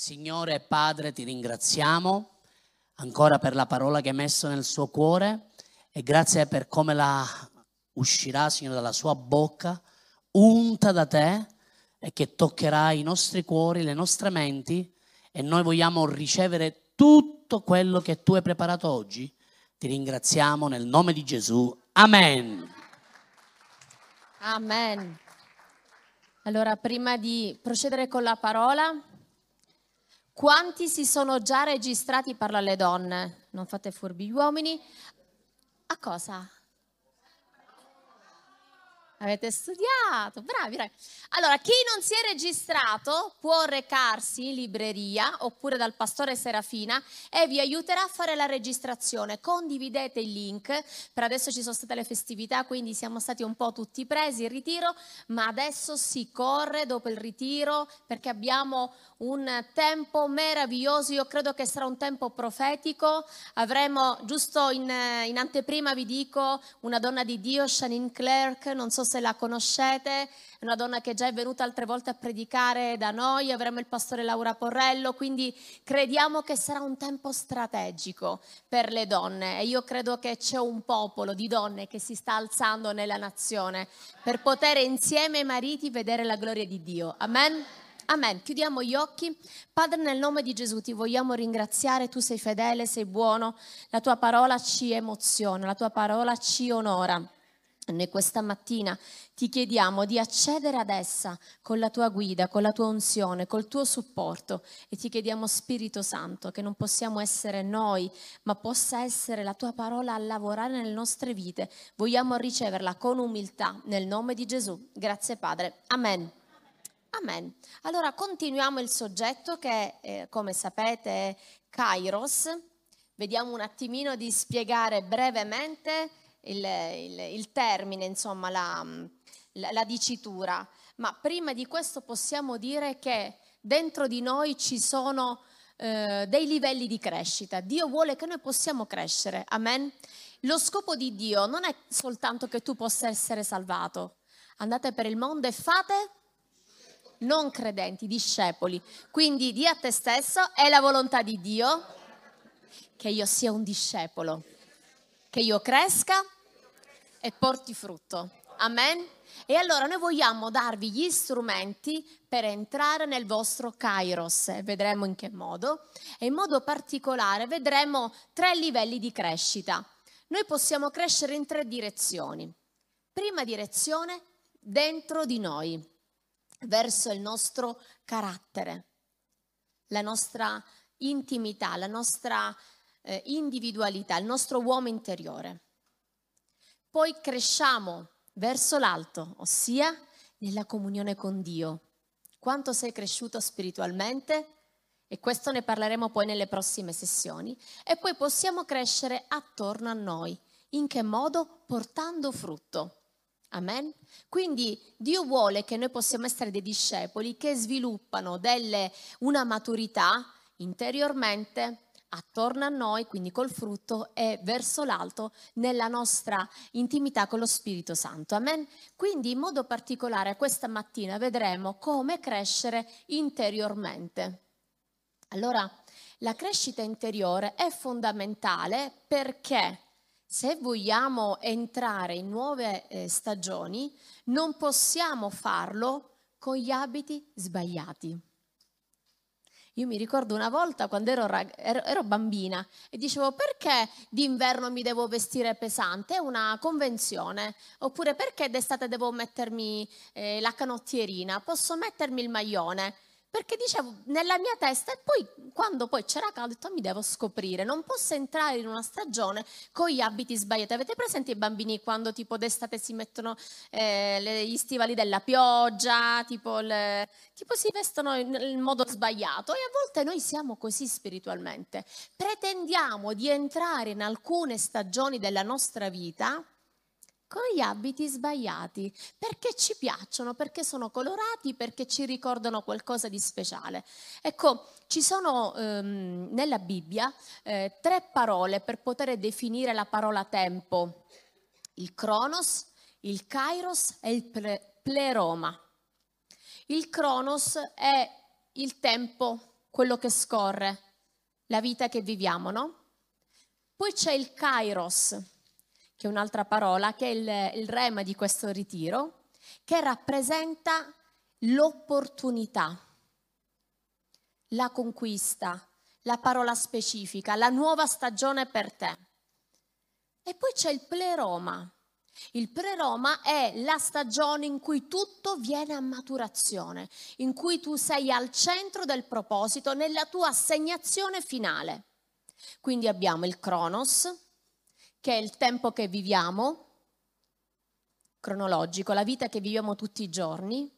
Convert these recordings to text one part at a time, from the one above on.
Signore Padre, ti ringraziamo ancora per la parola che hai messo nel suo cuore e grazie per come la uscirà, Signore, dalla sua bocca, unta da te e che toccherà i nostri cuori, le nostre menti e noi vogliamo ricevere tutto quello che tu hai preparato oggi. Ti ringraziamo nel nome di Gesù. Amen. Amen. Allora, prima di procedere con la parola, quanti si sono già registrati per le donne? Non fate furbi gli uomini. A cosa? Avete studiato, bravi, bravi. Allora, chi non si è registrato può recarsi in libreria oppure dal pastore Serafina e vi aiuterà a fare la registrazione. Condividete il link. Per adesso ci sono state le festività, quindi siamo stati un po' tutti presi in ritiro, ma adesso si corre dopo il ritiro perché abbiamo un tempo meraviglioso. Io credo che sarà un tempo profetico. Avremo, giusto in, in anteprima vi dico, una donna di Dio, Shannon Clark, non so se la conoscete, è una donna che già è venuta altre volte a predicare da noi, avremo il pastore Laura Porrello, quindi crediamo che sarà un tempo strategico per le donne e io credo che c'è un popolo di donne che si sta alzando nella nazione per poter insieme ai mariti vedere la gloria di Dio. Amen. Amen. Chiudiamo gli occhi. Padre, nel nome di Gesù ti vogliamo ringraziare, tu sei fedele, sei buono, la tua parola ci emoziona, la tua parola ci onora. Noi questa mattina ti chiediamo di accedere ad essa con la tua guida, con la tua unzione, col tuo supporto e ti chiediamo Spirito Santo che non possiamo essere noi, ma possa essere la tua parola a lavorare nelle nostre vite. Vogliamo riceverla con umiltà nel nome di Gesù. Grazie Padre. Amen. Amen. Allora continuiamo il soggetto che, eh, come sapete, è Kairos. Vediamo un attimino di spiegare brevemente il, il, il termine, insomma, la, la, la dicitura. Ma prima di questo possiamo dire che dentro di noi ci sono eh, dei livelli di crescita. Dio vuole che noi possiamo crescere. Amen. Lo scopo di Dio non è soltanto che tu possa essere salvato. Andate per il mondo e fate non credenti, discepoli. Quindi di a te stesso è la volontà di Dio che io sia un discepolo, che io cresca e porti frutto. Amen? E allora noi vogliamo darvi gli strumenti per entrare nel vostro Kairos, vedremo in che modo, e in modo particolare vedremo tre livelli di crescita. Noi possiamo crescere in tre direzioni. Prima direzione, dentro di noi, verso il nostro carattere, la nostra intimità, la nostra eh, individualità, il nostro uomo interiore. Poi cresciamo verso l'alto, ossia nella comunione con Dio. Quanto sei cresciuto spiritualmente? E questo ne parleremo poi nelle prossime sessioni. E poi possiamo crescere attorno a noi. In che modo? Portando frutto. Amen. Quindi Dio vuole che noi possiamo essere dei discepoli che sviluppano delle, una maturità interiormente attorno a noi, quindi col frutto e verso l'alto nella nostra intimità con lo Spirito Santo. Amen. Quindi in modo particolare questa mattina vedremo come crescere interiormente. Allora, la crescita interiore è fondamentale perché se vogliamo entrare in nuove eh, stagioni, non possiamo farlo con gli abiti sbagliati. Io mi ricordo una volta quando ero, ero, ero, bambina e dicevo perché d'inverno mi devo vestire pesante? È una convenzione. Oppure perché d'estate devo mettermi eh, la canottierina? Posso mettermi il maglione? Perché dicevo nella mia testa, e poi quando poi c'era caldo, ho detto mi devo scoprire, non posso entrare in una stagione con gli abiti sbagliati. Avete presente i bambini quando tipo d'estate si mettono eh, le, gli stivali della pioggia, tipo, le, tipo si vestono in, in modo sbagliato? E a volte noi siamo così spiritualmente. Pretendiamo di entrare in alcune stagioni della nostra vita con gli abiti sbagliati, perché ci piacciono, perché sono colorati, perché ci ricordano qualcosa di speciale. Ecco, ci sono ehm, nella Bibbia eh, tre parole per poter definire la parola tempo, il Cronos, il Kairos e il ple- Pleroma. Il Cronos è il tempo quello che scorre, la vita che viviamo, no? Poi c'è il kairos, che è un'altra parola, che è il, il rema di questo ritiro, che rappresenta l'opportunità, la conquista, la parola specifica, la nuova stagione per te. E poi c'è il pleroma. Il pleroma è la stagione in cui tutto viene a maturazione, in cui tu sei al centro del proposito, nella tua assegnazione finale. Quindi abbiamo il Cronos, che è il tempo che viviamo, cronologico, la vita che viviamo tutti i giorni.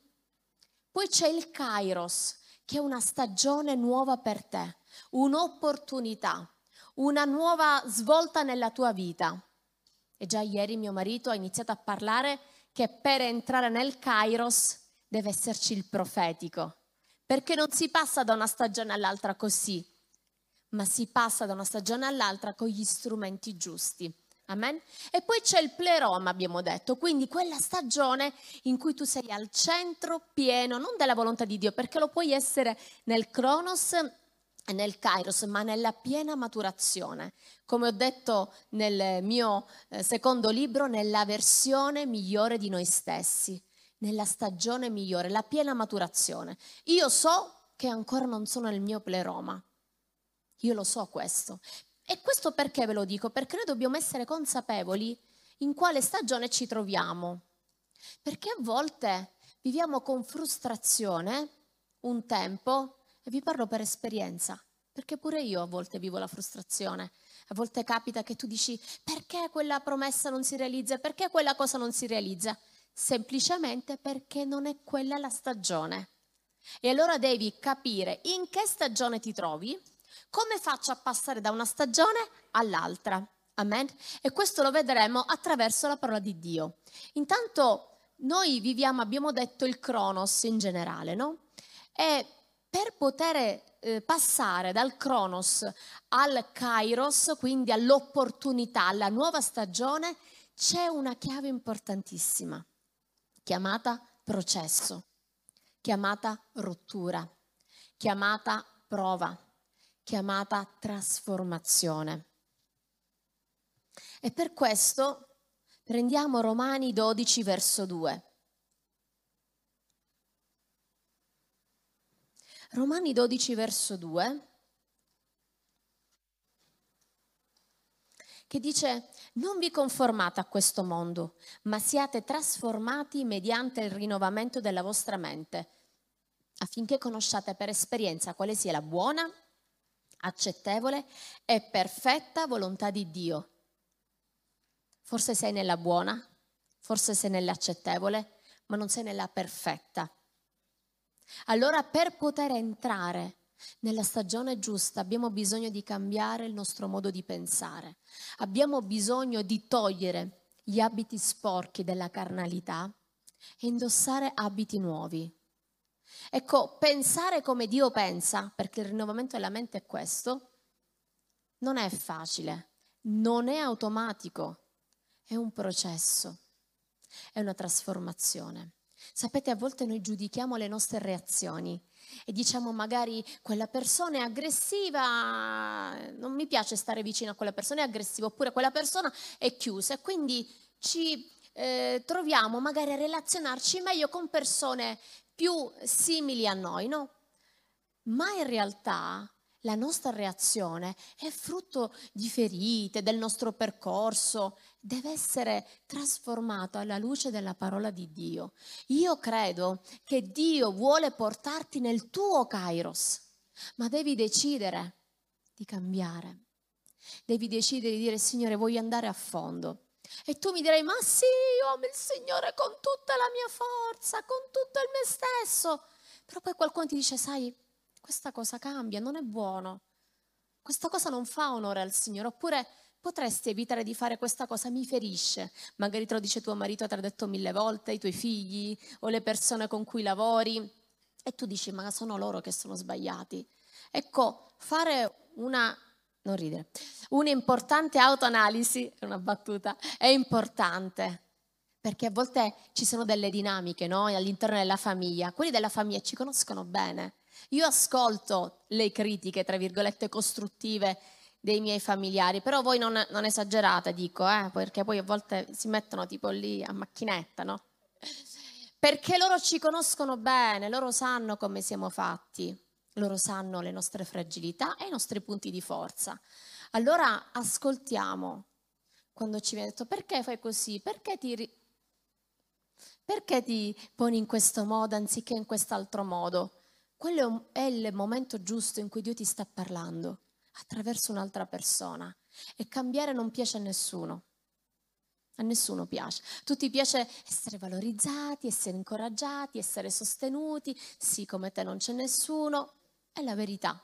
Poi c'è il Kairos, che è una stagione nuova per te, un'opportunità, una nuova svolta nella tua vita. E già ieri mio marito ha iniziato a parlare che per entrare nel Kairos deve esserci il profetico, perché non si passa da una stagione all'altra così, ma si passa da una stagione all'altra con gli strumenti giusti. Amen. E poi c'è il pleroma, abbiamo detto, quindi quella stagione in cui tu sei al centro pieno, non della volontà di Dio, perché lo puoi essere nel Cronos e nel Kairos, ma nella piena maturazione. Come ho detto nel mio eh, secondo libro, nella versione migliore di noi stessi, nella stagione migliore, la piena maturazione. Io so che ancora non sono nel mio pleroma. Io lo so questo, e questo perché ve lo dico? Perché noi dobbiamo essere consapevoli in quale stagione ci troviamo. Perché a volte viviamo con frustrazione un tempo, e vi parlo per esperienza, perché pure io a volte vivo la frustrazione. A volte capita che tu dici perché quella promessa non si realizza, perché quella cosa non si realizza? Semplicemente perché non è quella la stagione. E allora devi capire in che stagione ti trovi come faccio a passare da una stagione all'altra? Amen. E questo lo vedremo attraverso la parola di Dio. Intanto noi viviamo, abbiamo detto, il Cronos in generale, no? E per poter eh, passare dal Cronos al Kairos, quindi all'opportunità, alla nuova stagione, c'è una chiave importantissima, chiamata processo, chiamata rottura, chiamata prova chiamata trasformazione. E per questo prendiamo Romani 12 verso 2. Romani 12 verso 2 che dice non vi conformate a questo mondo, ma siate trasformati mediante il rinnovamento della vostra mente, affinché conosciate per esperienza quale sia la buona, accettevole e perfetta volontà di Dio. Forse sei nella buona, forse sei nell'accettevole, ma non sei nella perfetta. Allora per poter entrare nella stagione giusta abbiamo bisogno di cambiare il nostro modo di pensare, abbiamo bisogno di togliere gli abiti sporchi della carnalità e indossare abiti nuovi. Ecco, pensare come Dio pensa, perché il rinnovamento della mente è questo, non è facile, non è automatico, è un processo, è una trasformazione. Sapete, a volte noi giudichiamo le nostre reazioni e diciamo magari quella persona è aggressiva, non mi piace stare vicino a quella persona, è aggressiva, oppure quella persona è chiusa e quindi ci eh, troviamo magari a relazionarci meglio con persone più simili a noi, no? Ma in realtà la nostra reazione è frutto di ferite, del nostro percorso, deve essere trasformato alla luce della parola di Dio. Io credo che Dio vuole portarti nel tuo Kairos, ma devi decidere di cambiare. Devi decidere di dire, Signore, voglio andare a fondo. E tu mi direi, ma sì, io amo il Signore con tutta la mia forza, con tutto il me stesso. Però poi qualcuno ti dice, sai, questa cosa cambia, non è buono. Questa cosa non fa onore al Signore. Oppure potresti evitare di fare questa cosa, mi ferisce. Magari te lo dice tuo marito, te l'ha detto mille volte, i tuoi figli o le persone con cui lavori. E tu dici, ma sono loro che sono sbagliati. Ecco, fare una non ridere. Un'importante autoanalisi, è una battuta, è importante perché a volte ci sono delle dinamiche no? all'interno della famiglia. Quelli della famiglia ci conoscono bene Io ascolto le critiche, tra virgolette, costruttive dei miei familiari, però voi non, non esagerate, dico, eh, perché poi a volte si mettono tipo lì a macchinetta, no? Perché loro ci conoscono bene, loro sanno come siamo fatti, loro sanno le nostre fragilità e i nostri punti di forza. Allora ascoltiamo quando ci viene detto perché fai così, perché ti, perché ti poni in questo modo anziché in quest'altro modo. Quello è il momento giusto in cui Dio ti sta parlando attraverso un'altra persona. E cambiare non piace a nessuno. A nessuno piace. A tutti piace essere valorizzati, essere incoraggiati, essere sostenuti. Sì, come te non c'è nessuno. È la verità.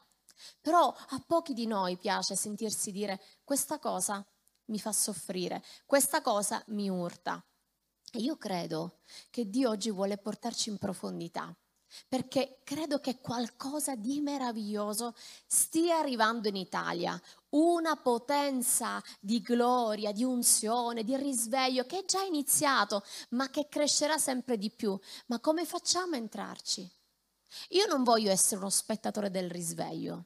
Però a pochi di noi piace sentirsi dire questa cosa mi fa soffrire, questa cosa mi urta. E io credo che Dio oggi vuole portarci in profondità perché credo che qualcosa di meraviglioso stia arrivando in Italia, una potenza di gloria, di unzione, di risveglio che è già iniziato, ma che crescerà sempre di più. Ma come facciamo a entrarci? Io non voglio essere uno spettatore del risveglio.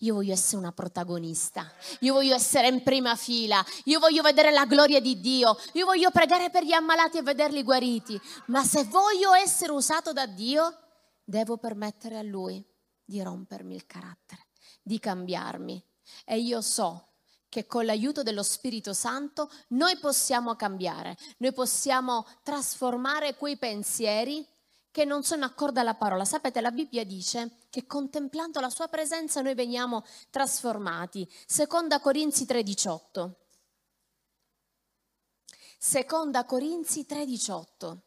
Io voglio essere una protagonista, io voglio essere in prima fila, io voglio vedere la gloria di Dio, io voglio pregare per gli ammalati e vederli guariti, ma se voglio essere usato da Dio, devo permettere a Lui di rompermi il carattere, di cambiarmi. E io so che con l'aiuto dello Spirito Santo noi possiamo cambiare, noi possiamo trasformare quei pensieri che non sono accordi alla parola. Sapete, la Bibbia dice che contemplando la sua presenza noi veniamo trasformati. Seconda Corinzi 3:18. Seconda Corinzi 3:18.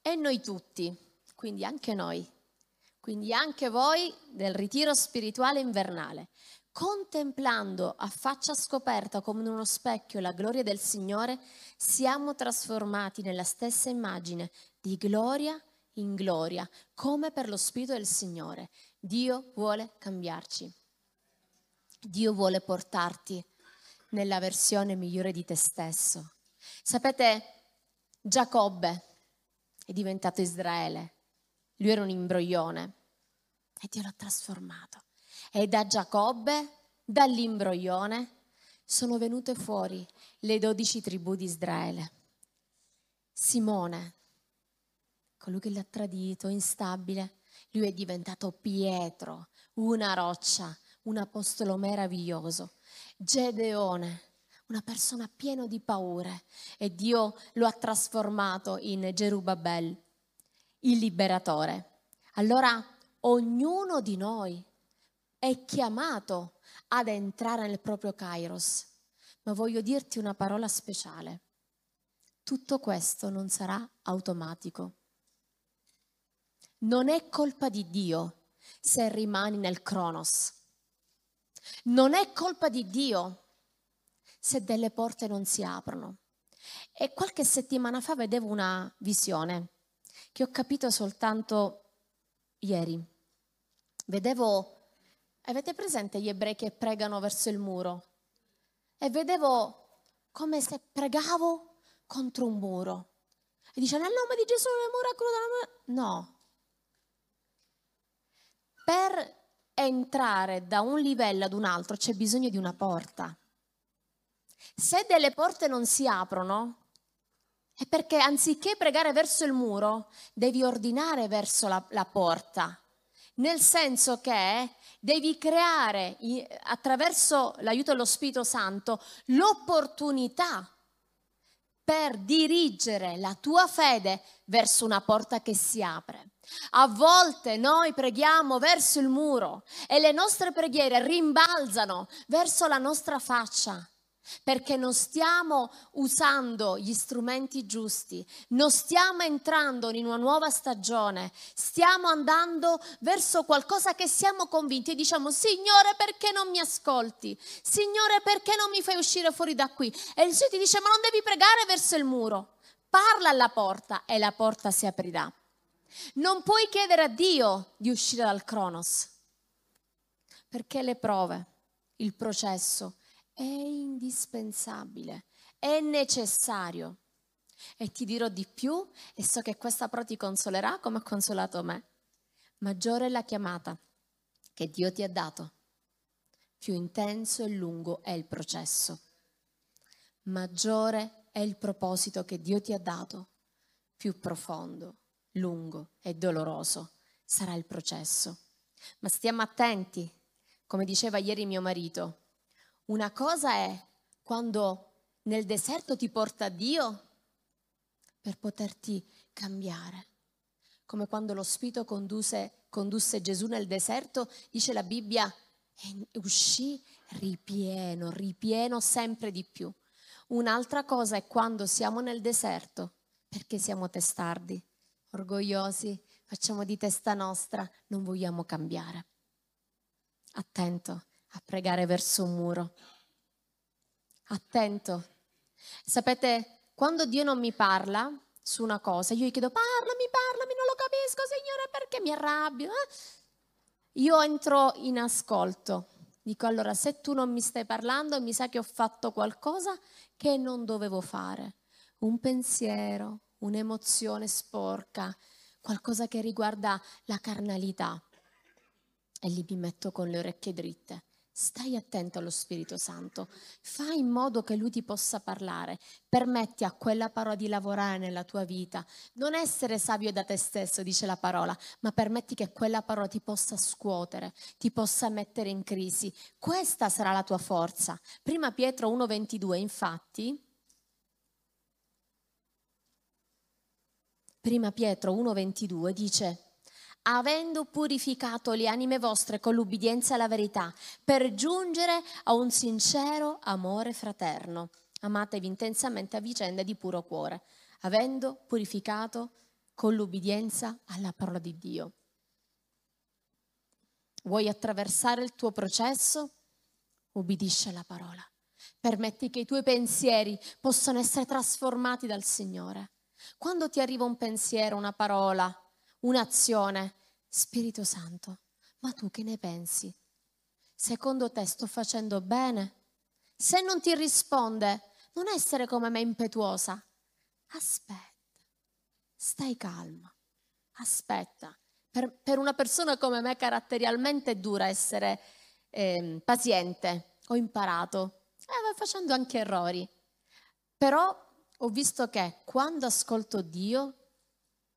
E noi tutti, quindi anche noi, quindi anche voi del ritiro spirituale invernale, contemplando a faccia scoperta come in uno specchio la gloria del Signore, siamo trasformati nella stessa immagine di gloria in gloria, come per lo Spirito del Signore. Dio vuole cambiarci. Dio vuole portarti nella versione migliore di te stesso. Sapete, Giacobbe, è diventato Israele. Lui era un imbroglione e Dio l'ha trasformato. E da Giacobbe, dall'imbroglione, sono venute fuori le dodici tribù di Israele. Simone, colui che l'ha tradito, instabile, lui è diventato Pietro, una roccia, un apostolo meraviglioso. Gedeone, una persona piena di paure e Dio lo ha trasformato in Gerubabel, il liberatore. Allora ognuno di noi è chiamato ad entrare nel proprio Kairos, ma voglio dirti una parola speciale. Tutto questo non sarà automatico. Non è colpa di Dio se rimani nel Cronos. Non è colpa di Dio se delle porte non si aprono. E qualche settimana fa vedevo una visione che ho capito soltanto ieri. Vedevo, avete presente gli ebrei che pregano verso il muro? E vedevo come se pregavo contro un muro. E dice, nel nome di Gesù le mura crude. No. Per entrare da un livello ad un altro c'è bisogno di una porta. Se delle porte non si aprono, è perché anziché pregare verso il muro, devi ordinare verso la, la porta. Nel senso che devi creare attraverso l'aiuto dello Spirito Santo l'opportunità per dirigere la tua fede verso una porta che si apre. A volte noi preghiamo verso il muro e le nostre preghiere rimbalzano verso la nostra faccia perché non stiamo usando gli strumenti giusti, non stiamo entrando in una nuova stagione, stiamo andando verso qualcosa che siamo convinti e diciamo Signore perché non mi ascolti? Signore perché non mi fai uscire fuori da qui? E il Signore ti dice ma non devi pregare verso il muro, parla alla porta e la porta si aprirà. Non puoi chiedere a Dio di uscire dal Cronos, perché le prove, il processo, è indispensabile, è necessario. E ti dirò di più e so che questa però ti consolerà come ha consolato me. Maggiore è la chiamata che Dio ti ha dato, più intenso e lungo è il processo. Maggiore è il proposito che Dio ti ha dato, più profondo, lungo e doloroso sarà il processo. Ma stiamo attenti, come diceva ieri mio marito, una cosa è quando nel deserto ti porta Dio per poterti cambiare, come quando lo Spirito condusse, condusse Gesù nel deserto, dice la Bibbia, e uscì ripieno, ripieno sempre di più. Un'altra cosa è quando siamo nel deserto, perché siamo testardi, orgogliosi, facciamo di testa nostra, non vogliamo cambiare. Attento a pregare verso un muro. Attento. Sapete, quando Dio non mi parla su una cosa, io gli chiedo parlami, parlami, non lo capisco, Signore, perché mi arrabbio? Eh? Io entro in ascolto. Dico allora, se tu non mi stai parlando, mi sa che ho fatto qualcosa che non dovevo fare. Un pensiero, un'emozione sporca, qualcosa che riguarda la carnalità. E lì mi metto con le orecchie dritte. Stai attento allo Spirito Santo, fai in modo che Lui ti possa parlare, permetti a quella parola di lavorare nella tua vita, non essere savio da te stesso, dice la parola, ma permetti che quella parola ti possa scuotere, ti possa mettere in crisi. Questa sarà la tua forza. Prima Pietro 1,22, infatti, Prima Pietro 1,22 dice, avendo purificato le anime vostre con l'ubbidienza alla verità, per giungere a un sincero amore fraterno. Amatevi intensamente a vicenda di puro cuore, avendo purificato con l'ubbidienza alla parola di Dio. Vuoi attraversare il tuo processo? Ubbidisci alla parola. Permetti che i tuoi pensieri possano essere trasformati dal Signore. Quando ti arriva un pensiero, una parola, un'azione, Spirito Santo, ma tu che ne pensi? Secondo te sto facendo bene? Se non ti risponde, non essere come me impetuosa. Aspetta, stai calma, aspetta. Per, per una persona come me caratterialmente è dura essere eh, paziente. Ho imparato, eh, facendo anche errori. Però ho visto che quando ascolto Dio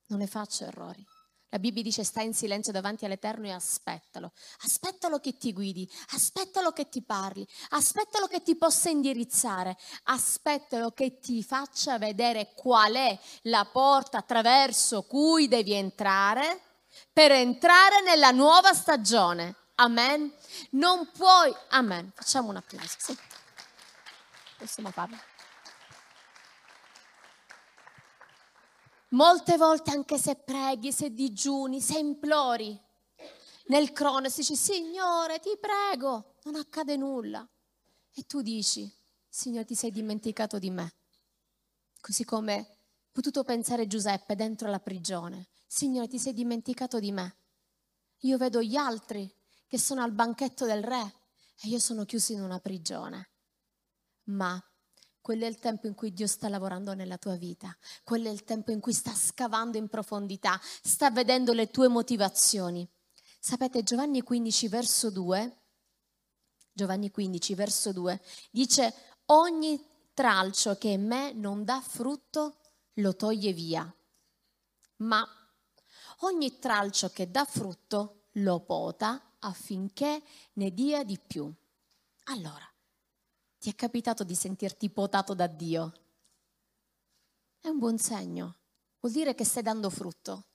non ne faccio errori. La Bibbia dice stai in silenzio davanti all'Eterno e aspettalo. Aspettalo che ti guidi, aspettalo che ti parli, aspettalo che ti possa indirizzare, aspettalo che ti faccia vedere qual è la porta attraverso cui devi entrare per entrare nella nuova stagione. Amen. Non puoi, amen. Facciamo un applauso. Sì. Possiamo farlo. Molte volte anche se preghi, se digiuni, se implori, nel cronos dici Signore ti prego, non accade nulla. E tu dici Signore ti sei dimenticato di me. Così come potuto pensare Giuseppe dentro la prigione. Signore ti sei dimenticato di me. Io vedo gli altri che sono al banchetto del re e io sono chiuso in una prigione. Ma quello è il tempo in cui Dio sta lavorando nella tua vita, quello è il tempo in cui sta scavando in profondità, sta vedendo le tue motivazioni. Sapete, Giovanni 15, verso 2, Giovanni 15, verso 2, dice ogni tralcio che in me non dà frutto lo toglie via, ma ogni tralcio che dà frutto lo pota affinché ne dia di più. Allora, ti è capitato di sentirti potato da Dio? È un buon segno. Vuol dire che stai dando frutto.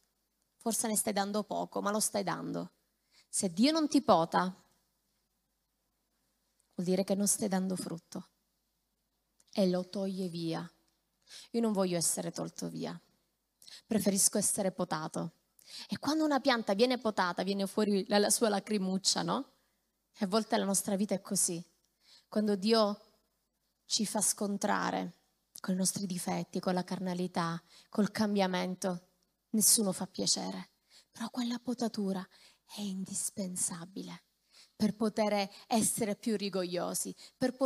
Forse ne stai dando poco, ma lo stai dando. Se Dio non ti pota, vuol dire che non stai dando frutto. E lo toglie via. Io non voglio essere tolto via. Preferisco essere potato. E quando una pianta viene potata, viene fuori la sua lacrimuccia, no? E a volte la nostra vita è così quando Dio ci fa scontrare con i nostri difetti, con la carnalità, col cambiamento, nessuno fa piacere. Però quella potatura è indispensabile per poter essere più rigogliosi, per,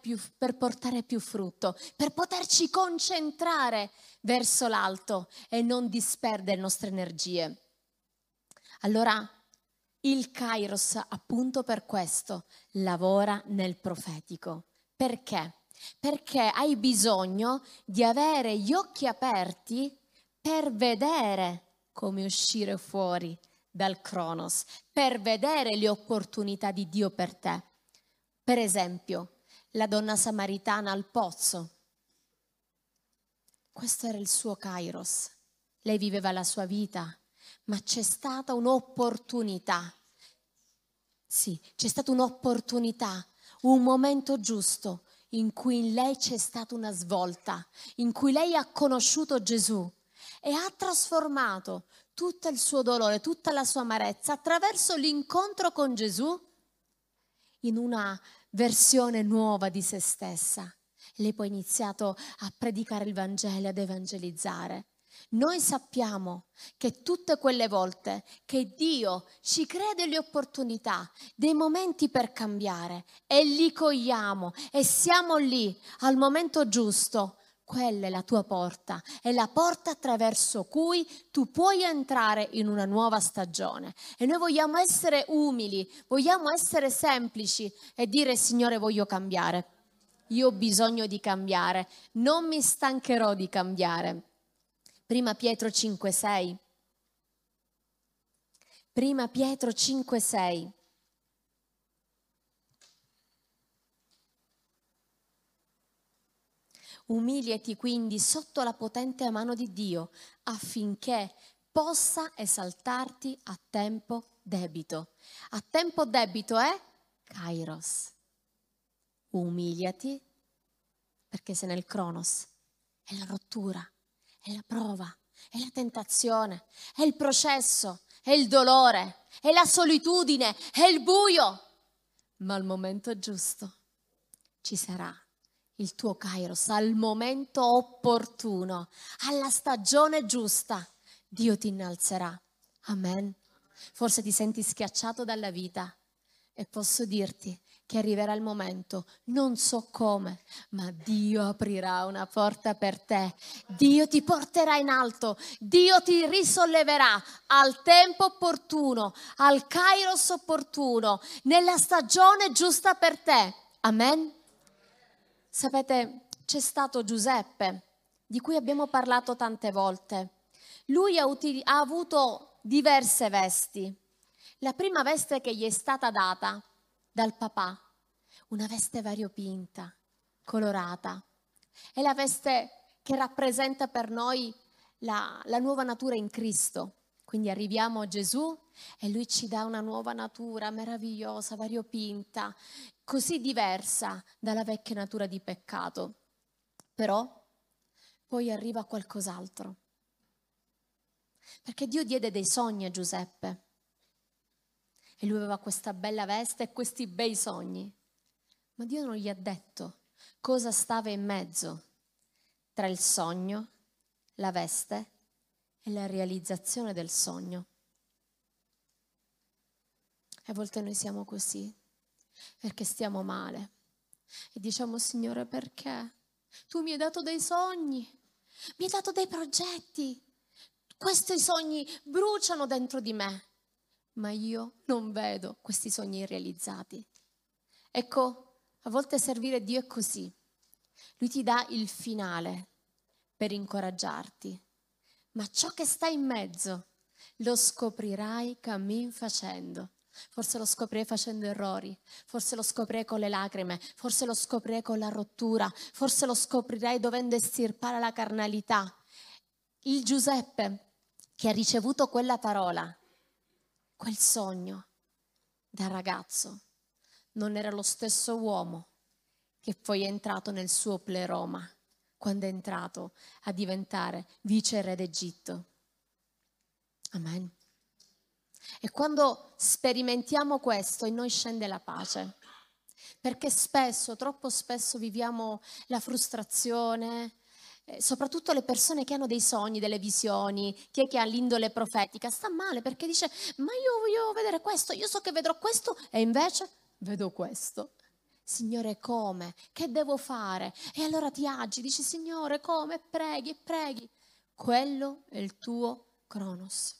più, per portare più frutto, per poterci concentrare verso l'alto e non disperdere le nostre energie. Allora, il Kairos, appunto per questo, lavora nel profetico. Perché? Perché hai bisogno di avere gli occhi aperti per vedere come uscire fuori dal Cronos, per vedere le opportunità di Dio per te. Per esempio, la donna samaritana al pozzo. Questo era il suo Kairos. Lei viveva la sua vita, ma c'è stata un'opportunità. Sì, c'è stata un'opportunità, un momento giusto in cui in lei c'è stata una svolta, in cui lei ha conosciuto Gesù e ha trasformato tutto il suo dolore, tutta la sua amarezza attraverso l'incontro con Gesù in una versione nuova di se stessa. Lei poi ha iniziato a predicare il Vangelo, ad evangelizzare. Noi sappiamo che tutte quelle volte che Dio ci crea delle opportunità, dei momenti per cambiare e li cogliamo e siamo lì al momento giusto, quella è la tua porta, è la porta attraverso cui tu puoi entrare in una nuova stagione. E noi vogliamo essere umili, vogliamo essere semplici e dire Signore voglio cambiare. Io ho bisogno di cambiare, non mi stancherò di cambiare. Prima Pietro 5,6. Prima Pietro 5,6. Umiliati quindi sotto la potente mano di Dio affinché possa esaltarti a tempo debito. A tempo debito è Kairos. Umiliati perché sei nel Cronos. È la rottura, è la prova, è la tentazione, è il processo, è il dolore, è la solitudine, è il buio. Ma al momento giusto ci sarà il tuo Kairos al momento opportuno, alla stagione giusta, Dio ti innalzerà. Amen. Forse ti senti schiacciato dalla vita e posso dirti che arriverà il momento, non so come, ma Dio aprirà una porta per te. Dio ti porterà in alto, Dio ti risolleverà al tempo opportuno, al Kairos opportuno, nella stagione giusta per te. Amen. Sapete, c'è stato Giuseppe, di cui abbiamo parlato tante volte. Lui ha, util- ha avuto diverse vesti. La prima veste che gli è stata data dal papà, una veste variopinta, colorata. È la veste che rappresenta per noi la, la nuova natura in Cristo. Quindi arriviamo a Gesù e lui ci dà una nuova natura meravigliosa, variopinta, così diversa dalla vecchia natura di peccato. Però poi arriva qualcos'altro. Perché Dio diede dei sogni a Giuseppe. E lui aveva questa bella veste e questi bei sogni. Ma Dio non gli ha detto cosa stava in mezzo tra il sogno, la veste e la realizzazione del sogno. E a volte noi siamo così perché stiamo male. E diciamo, Signore, perché? Tu mi hai dato dei sogni, mi hai dato dei progetti. Questi sogni bruciano dentro di me, ma io non vedo questi sogni realizzati. Ecco, a volte servire Dio è così. Lui ti dà il finale per incoraggiarti, ma ciò che sta in mezzo lo scoprirai cammin facendo. Forse lo scoprirei facendo errori, forse lo scoprirei con le lacrime, forse lo scoprirei con la rottura, forse lo scoprirei dovendo estirpare la carnalità. Il Giuseppe che ha ricevuto quella parola, quel sogno da ragazzo, non era lo stesso uomo che poi è entrato nel suo pleroma quando è entrato a diventare vice re d'Egitto. Amen. E quando sperimentiamo questo in noi scende la pace, perché spesso, troppo spesso viviamo la frustrazione, soprattutto le persone che hanno dei sogni, delle visioni, chi è che ha l'indole profetica, sta male perché dice, ma io voglio vedere questo, io so che vedrò questo e invece vedo questo. Signore, come? Che devo fare? E allora ti agi, dici, Signore, come? Preghi, preghi. Quello è il tuo cronos.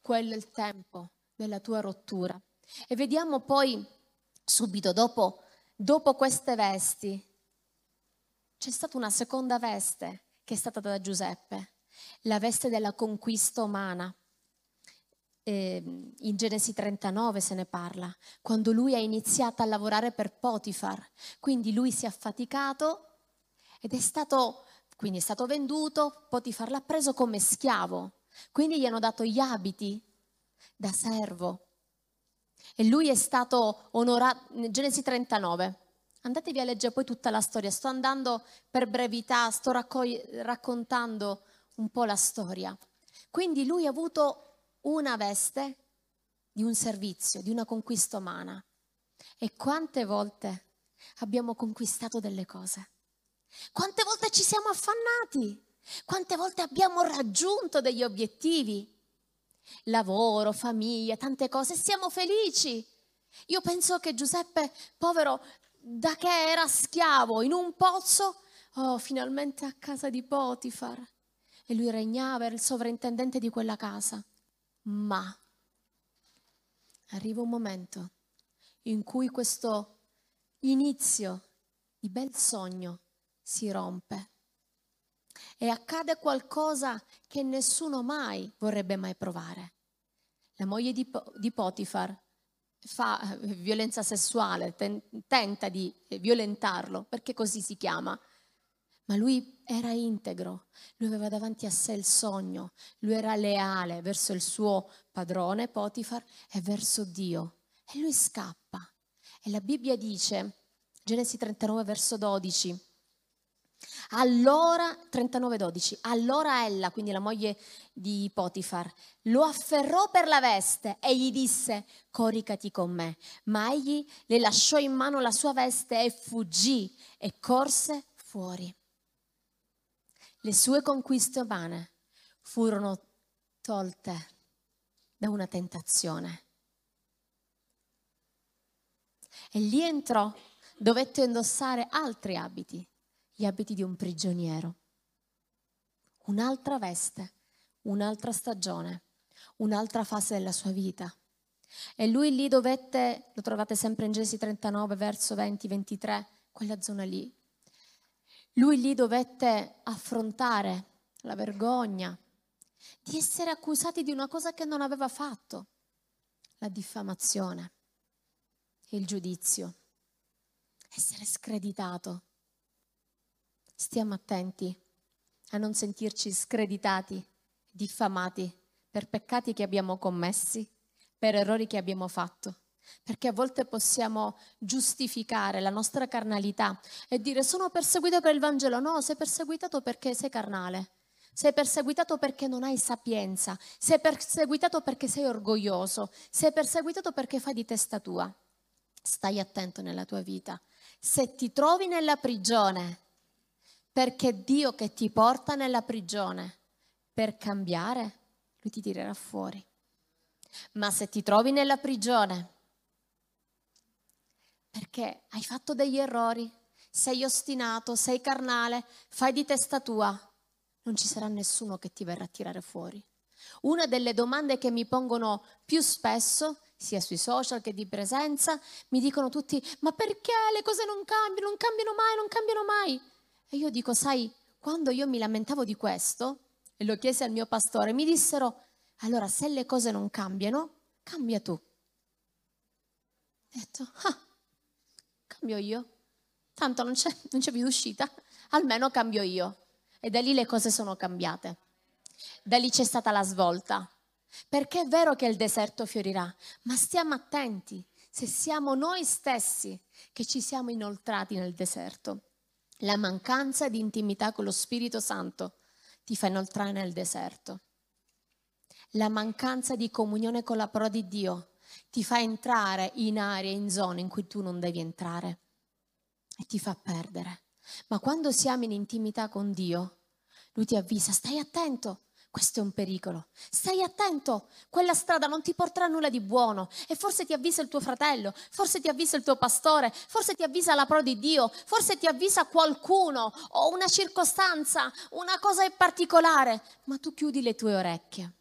Quello è il tempo della tua rottura. E vediamo poi subito dopo, dopo queste vesti, c'è stata una seconda veste che è stata da Giuseppe, la veste della conquista umana. Eh, in Genesi 39 se ne parla, quando lui ha iniziato a lavorare per Potifar, quindi lui si è affaticato ed è stato, quindi è stato venduto, Potifar l'ha preso come schiavo, quindi gli hanno dato gli abiti da servo. E lui è stato onorato, Genesi 39, Andatevi a leggere poi tutta la storia. Sto andando per brevità, sto raccogli- raccontando un po' la storia. Quindi lui ha avuto una veste di un servizio, di una conquista umana. E quante volte abbiamo conquistato delle cose? Quante volte ci siamo affannati? Quante volte abbiamo raggiunto degli obiettivi? Lavoro, famiglia, tante cose, siamo felici. Io penso che Giuseppe, povero, da che era schiavo in un pozzo, oh, finalmente a casa di Potifar. E lui regnava, era il sovrintendente di quella casa. Ma arriva un momento in cui questo inizio di bel sogno si rompe e accade qualcosa che nessuno mai vorrebbe mai provare. La moglie di, Potifar fa eh, violenza sessuale, ten, tenta di eh, violentarlo, perché così si chiama. Ma lui era integro, lui aveva davanti a sé il sogno, lui era leale verso il suo padrone Potifar e verso Dio. E lui scappa. E la Bibbia dice, Genesi 39 verso 12, allora, 39-12, allora ella, quindi la moglie di Potifar, lo afferrò per la veste e gli disse, coricati con me. Ma egli le lasciò in mano la sua veste e fuggì e corse fuori. Le sue conquiste umane furono tolte da una tentazione. E lì entrò, dovette indossare altri abiti gli abiti di un prigioniero. Un'altra veste, un'altra stagione, un'altra fase della sua vita. E lui lì dovette, lo trovate sempre in Genesi 39, verso 20-23, quella zona lì. Lui lì dovette affrontare la vergogna di essere accusati di una cosa che non aveva fatto, la diffamazione, il giudizio, essere screditato stiamo attenti a non sentirci screditati, diffamati per peccati che abbiamo commessi, per errori che abbiamo fatto. Perché a volte possiamo giustificare la nostra carnalità e dire sono perseguito per il Vangelo. No, sei perseguitato perché sei carnale. Sei perseguitato perché non hai sapienza. Sei perseguitato perché sei orgoglioso. Sei perseguitato perché fai di testa tua. Stai attento nella tua vita. Se ti trovi nella prigione, perché è Dio che ti porta nella prigione per cambiare, lui ti tirerà fuori. Ma se ti trovi nella prigione perché hai fatto degli errori, sei ostinato, sei carnale, fai di testa tua, non ci sarà nessuno che ti verrà a tirare fuori. Una delle domande che mi pongono più spesso, sia sui social che di presenza, mi dicono tutti, ma perché le cose non cambiano, non cambiano mai, non cambiano mai? E io dico, sai, quando io mi lamentavo di questo, e lo chiesi al mio pastore, mi dissero, allora se le cose non cambiano, cambia tu. Ho detto, ah, cambio io. Tanto non c'è, non c'è più uscita, almeno cambio io. E da lì le cose sono cambiate. Da lì c'è stata la svolta. Perché è vero che il deserto fiorirà, ma stiamo attenti se siamo noi stessi che ci siamo inoltrati nel deserto. La mancanza di intimità con lo Spirito Santo ti fa inoltrare nel deserto. La mancanza di comunione con la parola di Dio ti fa entrare in aree, in zone in cui tu non devi entrare e ti fa perdere. Ma quando siamo in intimità con Dio, Lui ti avvisa, stai attento, questo è un pericolo. Stai attento, quella strada non ti porterà nulla di buono. E forse ti avvisa il tuo fratello, forse ti avvisa il tuo pastore, forse ti avvisa la parola di Dio, forse ti avvisa qualcuno o una circostanza, una cosa in particolare, ma tu chiudi le tue orecchie.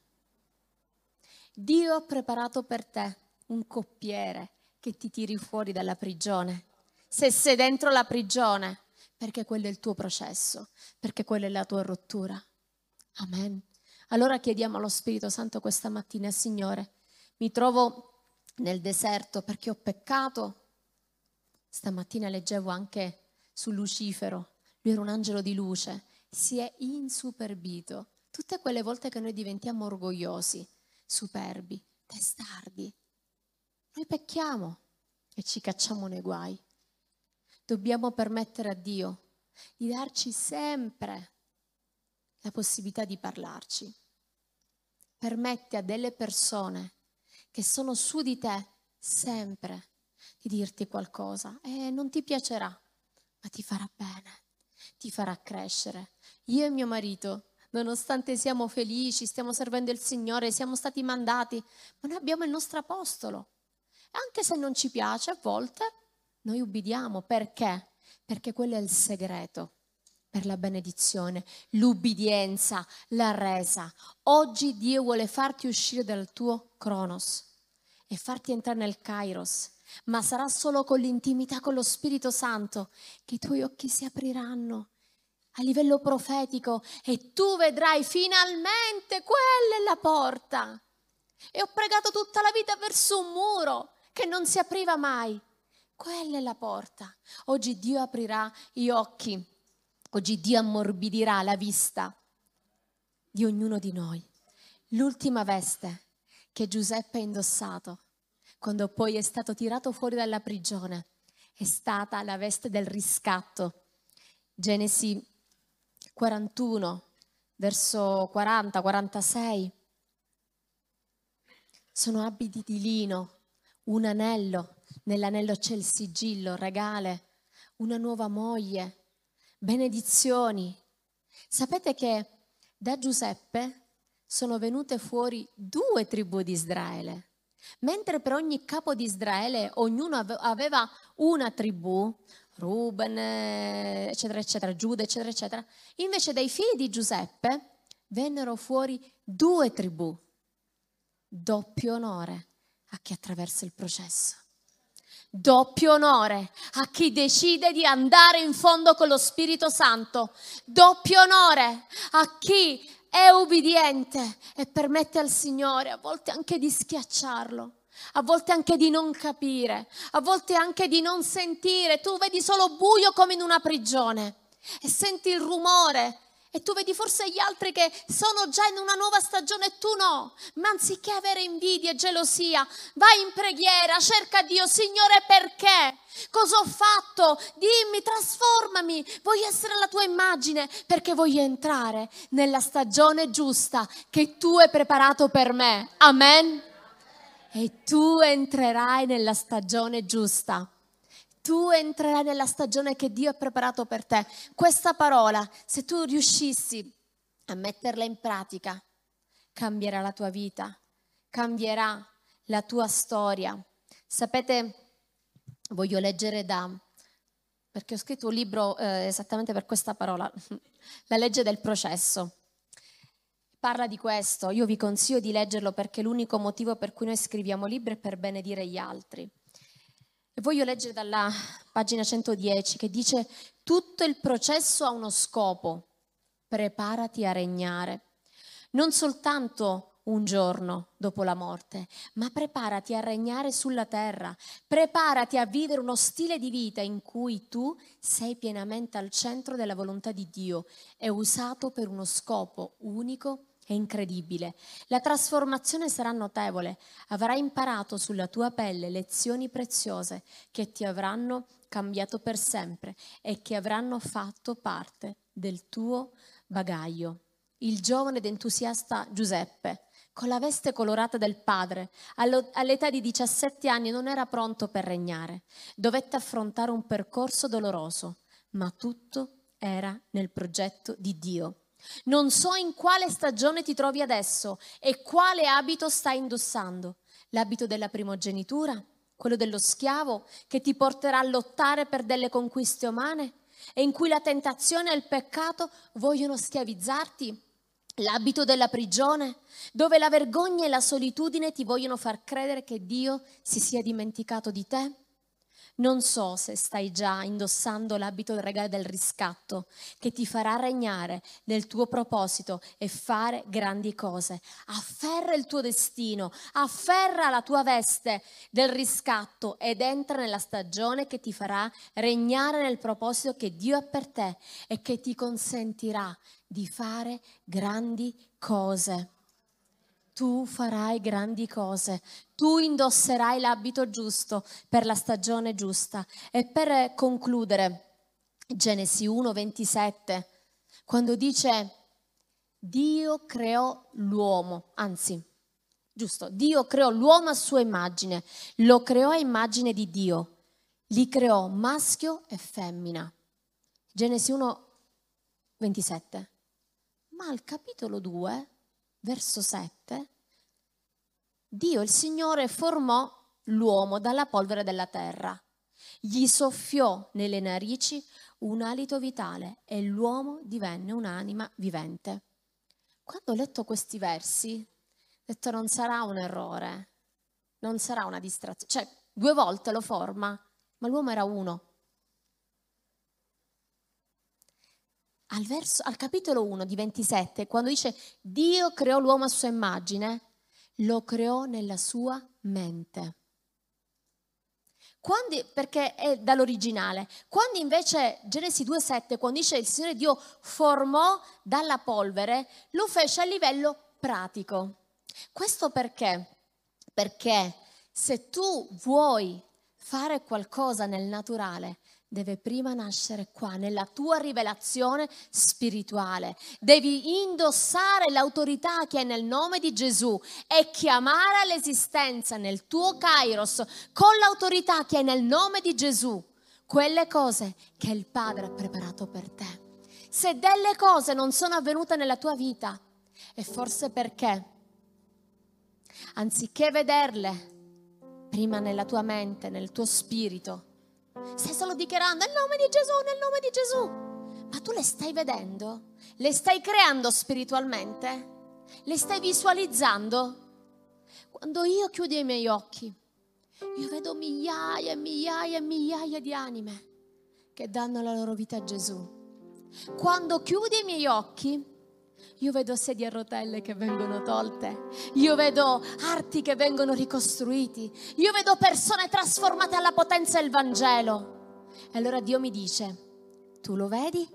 Dio ha preparato per te un coppiere che ti tiri fuori dalla prigione. Se sei dentro la prigione, perché quello è il tuo processo, perché quella è la tua rottura. Amen. Allora chiediamo allo Spirito Santo questa mattina, Signore, mi trovo nel deserto perché ho peccato. Stamattina leggevo anche su Lucifero, lui era un angelo di luce, si è insuperbito. Tutte quelle volte che noi diventiamo orgogliosi, superbi, testardi, noi pecchiamo e ci cacciamo nei guai. Dobbiamo permettere a Dio di darci sempre la possibilità di parlarci. Permette a delle persone che sono su di te sempre di dirti qualcosa e non ti piacerà, ma ti farà bene, ti farà crescere. Io e mio marito nonostante siamo felici, stiamo servendo il Signore, siamo stati mandati, ma noi abbiamo il nostro apostolo. E anche se non ci piace a volte, noi ubbidiamo. Perché? Perché quello è il segreto per la benedizione, l'ubbidienza, la resa. Oggi Dio vuole farti uscire dal tuo cronos e farti entrare nel kairos, ma sarà solo con l'intimità con lo Spirito Santo che i tuoi occhi si apriranno a livello profetico e tu vedrai finalmente quella è la porta. E ho pregato tutta la vita verso un muro che non si apriva mai. Quella è la porta. Oggi Dio aprirà gli occhi, oggi Dio ammorbidirà la vista di ognuno di noi. L'ultima veste che Giuseppe ha indossato quando poi è stato tirato fuori dalla prigione è stata la veste del riscatto. Genesi 41, verso 40, 46. Sono abiti di lino, un anello, nell'anello c'è il sigillo, regale, una nuova moglie, benedizioni. Sapete che da Giuseppe sono venute fuori due tribù di Israele. Mentre per ogni capo di Israele ognuno aveva una tribù, Ruben, eccetera, eccetera, Giuda, eccetera, eccetera. Invece dai figli di Giuseppe vennero fuori due tribù. Doppio onore a chi attraversa il processo. Doppio onore a chi decide di andare in fondo con lo Spirito Santo. Doppio onore a chi è ubbidiente e permette al Signore a volte anche di schiacciarlo a volte anche di non capire, a volte anche di non sentire. Tu vedi solo buio come in una prigione e senti il rumore e tu vedi forse gli altri che sono già in una nuova stagione e tu no. Ma anziché avere invidia e gelosia, vai in preghiera, cerca Dio, Signore, perché? Cosa ho fatto? Dimmi, trasformami. Voglio essere la tua immagine perché voglio entrare nella stagione giusta che tu hai preparato per me. Amen e tu entrerai nella stagione giusta. Tu entrerai nella stagione che Dio ha preparato per te. Questa parola, se tu riuscissi a metterla in pratica, cambierà la tua vita, cambierà la tua storia. Sapete, voglio leggere da, perché ho scritto un libro eh, esattamente per questa parola, la legge del processo parla di questo. Io vi consiglio di leggerlo perché l'unico motivo per cui noi scriviamo libri è per benedire gli altri. Voglio leggere dalla pagina 110 che dice tutto il processo ha uno scopo, preparati a regnare. Non soltanto un giorno dopo la morte, ma preparati a regnare sulla terra, preparati a vivere uno stile di vita in cui tu sei pienamente al centro della volontà di Dio e usato per uno scopo unico è incredibile. La trasformazione sarà notevole. Avrai imparato sulla tua pelle lezioni preziose che ti avranno cambiato per sempre e che avranno fatto parte del tuo bagaglio. Il giovane ed entusiasta Giuseppe, con la veste colorata del padre, all'età di 17 anni non era pronto per regnare. Dovette affrontare un percorso doloroso, ma tutto era nel progetto di Dio. Non so in quale stagione ti trovi adesso e quale abito stai indossando. L'abito della primogenitura, quello dello schiavo che ti porterà a lottare per delle conquiste umane e in cui la tentazione e il peccato vogliono schiavizzarti. L'abito della prigione, dove la vergogna e la solitudine ti vogliono far credere che Dio si sia dimenticato di te. Non so se stai già indossando l'abito del regalo del riscatto che ti farà regnare nel tuo proposito e fare grandi cose. Afferra il tuo destino, afferra la tua veste del riscatto ed entra nella stagione che ti farà regnare nel proposito che Dio ha per te e che ti consentirà di fare grandi cose tu farai grandi cose, tu indosserai l'abito giusto per la stagione giusta. E per concludere, Genesi 1, 27, quando dice Dio creò l'uomo, anzi, giusto, Dio creò l'uomo a sua immagine, lo creò a immagine di Dio, li creò maschio e femmina. Genesi 1, 27. Ma al capitolo 2 verso 7, Dio il Signore formò l'uomo dalla polvere della terra, gli soffiò nelle narici un alito vitale e l'uomo divenne un'anima vivente. Quando ho letto questi versi, ho detto non sarà un errore, non sarà una distrazione, cioè due volte lo forma, ma l'uomo era uno. Al, verso, al capitolo 1 di 27, quando dice Dio creò l'uomo a sua immagine, lo creò nella sua mente. Quando, perché è dall'originale. Quando invece Genesi 2,7, quando dice il Signore Dio formò dalla polvere, lo fece a livello pratico. Questo perché? Perché se tu vuoi fare qualcosa nel naturale, deve prima nascere qua, nella tua rivelazione spirituale. Devi indossare l'autorità che è nel nome di Gesù e chiamare all'esistenza nel tuo Kairos con l'autorità che è nel nome di Gesù quelle cose che il Padre ha preparato per te. Se delle cose non sono avvenute nella tua vita, è forse perché, anziché vederle prima nella tua mente, nel tuo spirito, Stai solo dichiarando nel nome di Gesù, nel nome di Gesù. Ma tu le stai vedendo? Le stai creando spiritualmente? Le stai visualizzando? Quando io chiudo i miei occhi, io vedo migliaia e migliaia e migliaia di anime che danno la loro vita a Gesù. Quando chiudo i miei occhi, io vedo sedie a rotelle che vengono tolte, io vedo arti che vengono ricostruiti, io vedo persone trasformate alla potenza del Vangelo. E allora Dio mi dice, tu lo vedi?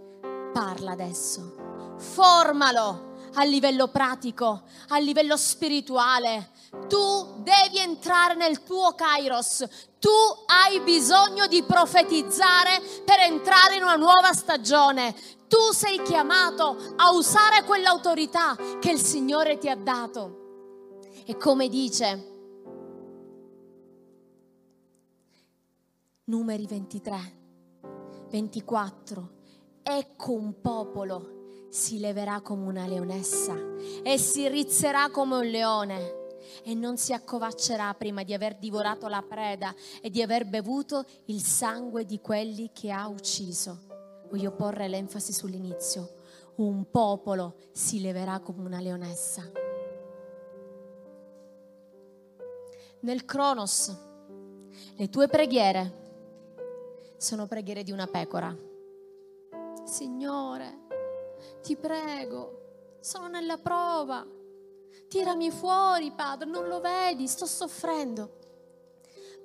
Parla adesso, formalo a livello pratico, a livello spirituale. Tu devi entrare nel tuo Kairos, tu hai bisogno di profetizzare per entrare in una nuova stagione. Tu sei chiamato a usare quell'autorità che il Signore ti ha dato. E come dice numeri 23, 24, ecco un popolo si leverà come una leonessa e si rizzerà come un leone e non si accovaccerà prima di aver divorato la preda e di aver bevuto il sangue di quelli che ha ucciso. Voglio porre l'enfasi sull'inizio. Un popolo si leverà come una leonessa. Nel Cronos, le tue preghiere sono preghiere di una pecora. Signore, ti prego, sono nella prova. Tirami fuori, Padre, non lo vedi, sto soffrendo.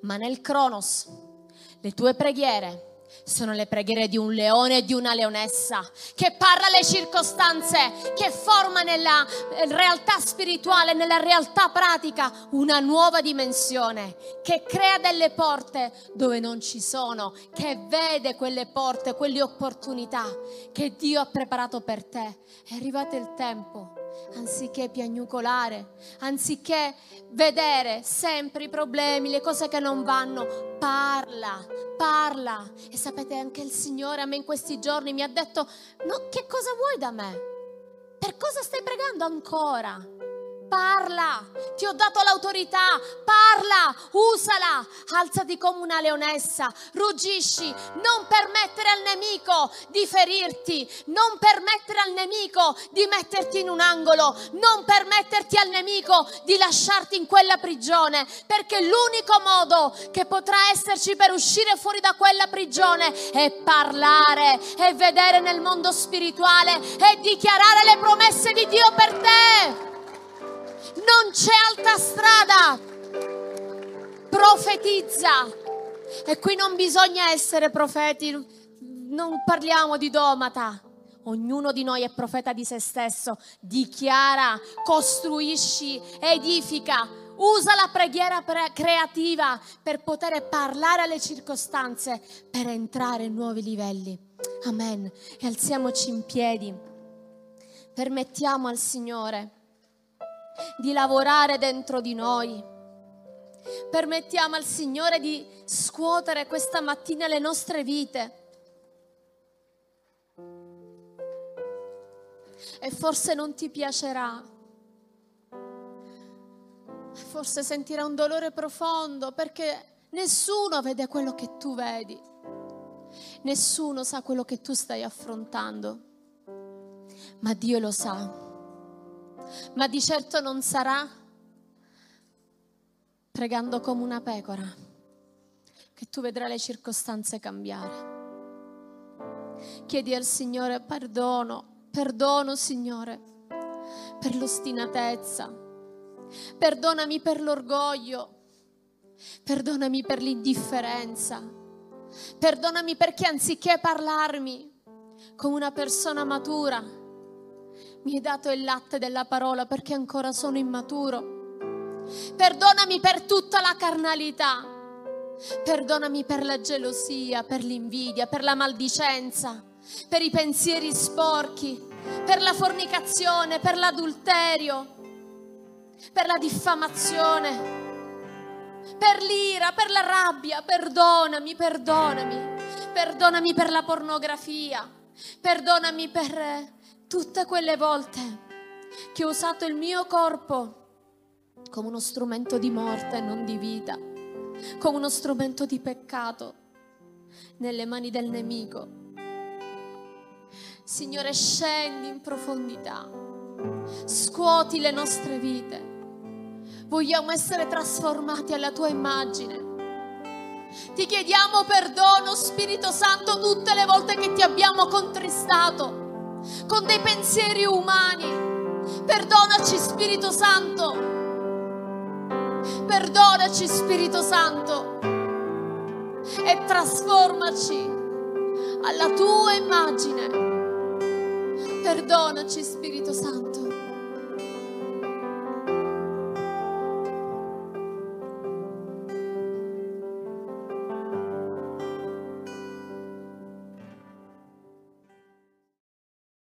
Ma nel Cronos, le tue preghiere sono le preghiere di un leone e di una leonessa che parla le circostanze, che forma nella eh, realtà spirituale, nella realtà pratica una nuova dimensione, che crea delle porte dove non ci sono, che vede quelle porte, quelle opportunità che Dio ha preparato per te. È arrivato il tempo anziché piagnucolare, anziché vedere sempre i problemi, le cose che non vanno, parla, parla. E sapete, anche il Signore a me in questi giorni mi ha detto, no, che cosa vuoi da me? Per cosa stai pregando ancora? Parla, ti ho dato l'autorità, parla, usala, alzati come una leonessa, ruggisci, non permettere al nemico di ferirti, non permettere al nemico di metterti in un angolo, non permetterti al nemico di lasciarti in quella prigione, perché l'unico modo che potrà esserci per uscire fuori da quella prigione è parlare, è vedere nel mondo spirituale e dichiarare le promesse di Dio per te non c'è altra strada. Profetizza. E qui non bisogna essere profeti, non parliamo di domata. Ognuno di noi è profeta di se stesso. Dichiara, costruisci, edifica. Usa la preghiera creativa per poter parlare alle circostanze, per entrare in nuovi livelli. Amen. E alziamoci in piedi. Permettiamo al Signore di lavorare dentro di noi. Permettiamo al Signore di scuotere questa mattina le nostre vite. E forse non ti piacerà. Forse sentirai un dolore profondo perché nessuno vede quello che tu vedi. Nessuno sa quello che tu stai affrontando. Ma Dio lo sa ma di certo non sarà pregando come una pecora che tu vedrai le circostanze cambiare. Chiedi al Signore perdono, perdono Signore per l'ostinatezza, perdonami per l'orgoglio, perdonami per l'indifferenza, perdonami perché anziché parlarmi come una persona matura, mi hai dato il latte della parola perché ancora sono immaturo. Perdonami per tutta la carnalità. Perdonami per la gelosia, per l'invidia, per la maldicenza, per i pensieri sporchi, per la fornicazione, per l'adulterio, per la diffamazione, per l'ira, per la rabbia. Perdonami, perdonami. Perdonami per la pornografia. Perdonami per tutte quelle volte che ho usato il mio corpo come uno strumento di morte e non di vita, come uno strumento di peccato nelle mani del nemico. Signore, scendi in profondità, scuoti le nostre vite. Vogliamo essere trasformati alla tua immagine. Ti chiediamo perdono, Spirito Santo, tutte le volte che ti abbiamo contristato con dei pensieri umani. Perdonaci Spirito Santo. Perdonaci Spirito Santo. E trasformaci alla tua immagine. Perdonaci Spirito Santo.